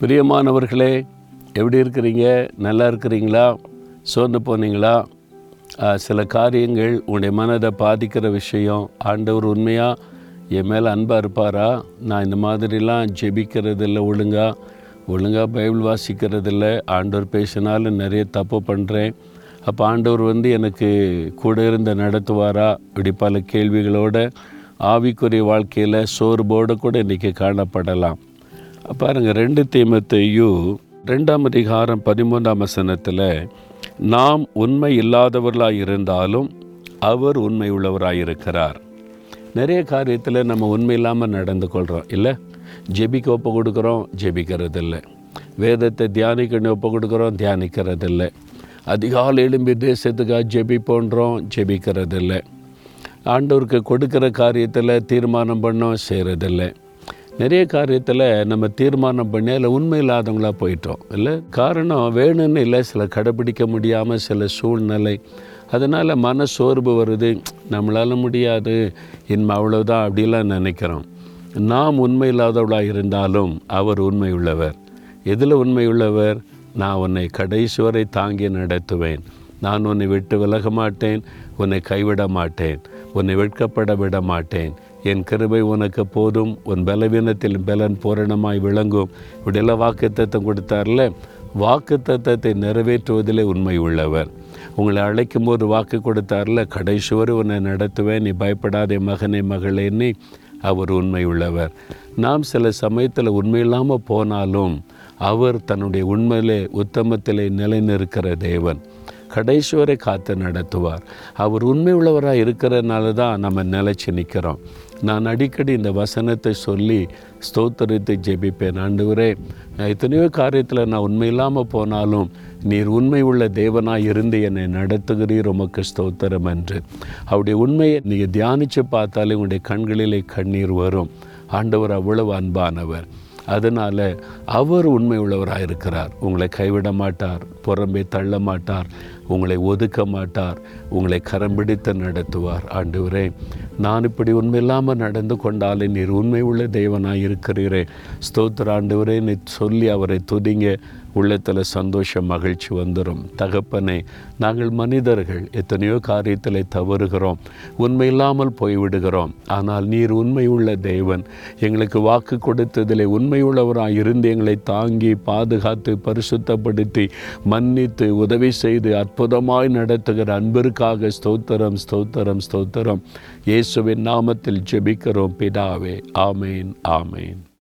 பிரியமானவர்களே எப்படி இருக்கிறீங்க? நல்லா இருக்கிறீங்களா? சோர்ந்து போனீங்களா? சில காரியங்கள் உன்னை மனதை பாதிக்கிற விஷயம் ஆண்டவர் உண்மையாக என் மேலே அன்பாக இருப்பாரா? நான் இந்த மாதிரிலாம் ஜெபிக்கிறதில்ல ஒழுங்காக ஒழுங்காக பைபிள் வாசிக்கிறதில்ல. ஆண்டவர் பேசினாலும் நிறைய தப்பு பண்ணுறேன் அப்போ ஆண்டவர் வந்து எனக்கு கூட இருந்த நடத்துவாரா? இப்படி பல கேள்விகளோட ஆவிக்குரிய வாழ்க்கையில் சோர்வோடு கூட இன்றைக்கி காணப்படலாம். பாருங்கள் ரெண்டு தீமத்தையும் ரெண்டாம் அதிகாரம் பதிமூன்றாம் வசனத்தில் நாம் உண்மை இல்லாதவர்களாக இருந்தாலும் அவர் உண்மை உள்ளவராக இருக்கிறார். நிறைய காரியத்தில் நம்ம உண்மை இல்லாமல் நடந்து கொள்கிறோம் இல்லை? ஜெபிக்க ஒப்பு கொடுக்குறோம் ஜெபிக்கிறதில்ல. வேதத்தை தியானிக்கணும் ஒப்பு கொடுக்குறோம் தியானிக்கிறதில்ல. அதிகாலை எழும்பி தேசத்துக்காக ஜெபிப்போன்றோம் ஜெபிக்கிறதில்லை. ஆண்டவருக்கு கொடுக்குற காரியத்தில் தீர்மானம் பண்ணோம் செய்கிறதில்லை நிறைய காரியத்தில் நம்ம தீர்மானம் பண்ணி அதில் உண்மை போயிட்டோம். இல்லை? காரணம் வேணும்னு இல்லை சில கடைப்பிடிக்க முடியாமல் சில சூழ்நிலை. அதனால் மன சோர்வு வருது. நம்மளால் முடியாது. இன்மை அவ்வளோதான் அப்படிலாம் நினைக்கிறோம். நாம் உண்மை இல்லாதவளாக இருந்தாலும் அவர் உண்மை உள்ளவர். எதில் உண்மை உள்ளவர்? நான் உன்னை கடைசி வரை தாங்கி நடத்துவேன். நான் உன்னை விட்டு விலக மாட்டேன். உன்னை கைவிட மாட்டேன். உன்னை வெட்கப்பட விட மாட்டேன். என் கிருபை உனக்கு போதும் உன் பலவீனத்தில் பலன் பூரணமாய் விளங்கும். இப்படியெல்லாம் வாக்குத்தத்தம் கொடுத்தார்ல வாக்குத்தத்தத்தை நிறைவேற்றுவதிலே உண்மை உள்ளவர். உங்களை அழைக்கும் போது வாக்கு கொடுத்தார்ல கடைசி வரை உன்னை நடத்துவேன் நீ பயப்படாதே மகனே மகளேன்னு அவர் உண்மை உள்ளவர். நாம் சில சமயத்தில் உண்மை இல்லாமல் போனாலும் அவர் தன்னுடைய உண்மையிலே உத்தமத்திலே நிலைநிற்கிற தேவன். கடைசி வரை காத்து நடத்துவார். அவர் உண்மை உள்ளவராக இருக்கிறதுனால தான் நம்ம நிலைச்சி நிற்கிறோம் நான் அடிக்கடி இந்த வசனத்தை சொல்லி ஸ்தோத்திரத்தை ஜெபிப்பேன். ஆண்டவரே எத்தனையோ காரியத்தில் நான் உண்மை இல்லாமல் போனாலும் நீர் உண்மை உள்ள தேவனாக இருந்து என்னை நடத்துகிறீர். உமக்கு ஸ்தோத்திரம் என்று. அவருடைய உண்மையை நீங்கள் தியானித்து பார்த்தாலே உங்களுடைய கண்களிலே கண்ணீர் வரும். ஆண்டவர் அவ்வளவு அன்பானவர். அதனால் அவர் உண்மை உள்ளவராக இருக்கிறார் உங்களை கைவிட மாட்டார் புறம்பே தள்ள மாட்டார் உங்களை ஒதுக்க மாட்டார் உங்களை கரம் பிடித்து நடத்துவார். ஆண்டவரே நான் இப்படி உண்மையில்லாமல் நடந்து கொண்டாலே நீர் உண்மை உள்ள தேவனாக இருக்கிறீரே ஸ்தோத்திர ஆண்டவரே நீ சொல்லி அவரை துதிங்க. உள்ளத்தில் சந்தோஷம் மகிழ்ச்சி வந்துடும் தகப்பனே நாங்கள் மனிதர்கள் எத்தனையோ காரியத்தில் தவறுகிறோம். உண்மை இல்லாமல் போய்விடுகிறோம். ஆனால் நீர் உண்மை உள்ள தேவன். எங்களுக்கு வாக்கு கொடுத்ததிலே உண்மை உள்ளவராக இருந்து எங்களை தாங்கி பாதுகாத்து பரிசுத்தப்படுத்தி மன்னித்து உதவி செய்து அற்புதமாய் நடத்துகிற அன்பிற்காக ஸ்தோத்திரம் ஸ்தோத்திரம் ஸ்தோத்திரம். இயேசுவின் நாமத்தில் ஜெபிக்கிறோம். பிதாவே ஆமேன் ஆமேன்.